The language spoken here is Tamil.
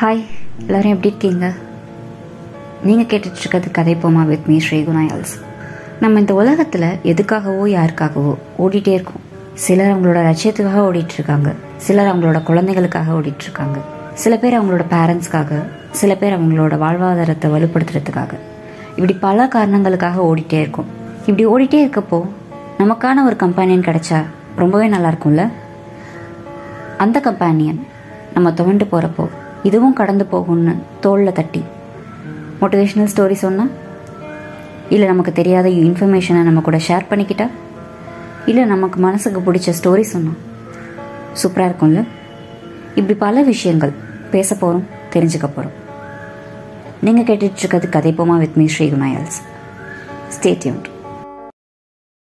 ஹாய் எல்லோரும் எப்படி இருக்கீங்க? நீங்கள் கேட்டுட்ருக்கிறது கதை போமா வித் மீ ஸ்ரீகுணாயல்ஸ் நம்ம இந்த உலகத்தில் எதுக்காகவோ யாருக்காகவோ ஓடிட்டே இருக்கோம். சிலர் அவங்களோட லட்சியத்துக்காக ஓடிட்டுருக்காங்க சிலர் அவங்களோட குழந்தைகளுக்காக ஓடிட்டுருக்காங்க சில பேர் அவங்களோட பேரண்ட்ஸ்க்காக சில பேர் அவங்களோட வாழ்வாதாரத்தை வலுப்படுத்துறதுக்காக. இப்படி பல காரணங்களுக்காக ஓடிட்டே இருக்கும். இப்படி ஓடிட்டே இருக்கப்போ நமக்கான ஒரு கம்பானியன் கிடைச்சா ரொம்பவே நல்லா இருக்கும்ல? அந்த கம்பேனியன் நம்ம துவண்டு போகிறப்போ இதுவும் கடந்து போகும்னு தோளில் தட்டி. மோட்டிவேஷ்னல் ஸ்டோரி சொன்னால் இல்லை நமக்கு தெரியாத இன்ஃபர்மேஷனை நம்ம கூட ஷேர் பண்ணிக்கிட்டா? இல்லை நமக்கு மனசுக்கு பிடிச்ச ஸ்டோரி சொன்னோம் சூப்பராக இருக்கும்ல? இப்படி பல விஷயங்கள் பேச போகிறோம் தெரிஞ்சுக்க போகிறோம் நீங்கள் கேட்டுட்ருக்கிறது கதை போமா வித் மீ ஸ்ரீ குணாயல்ஸ்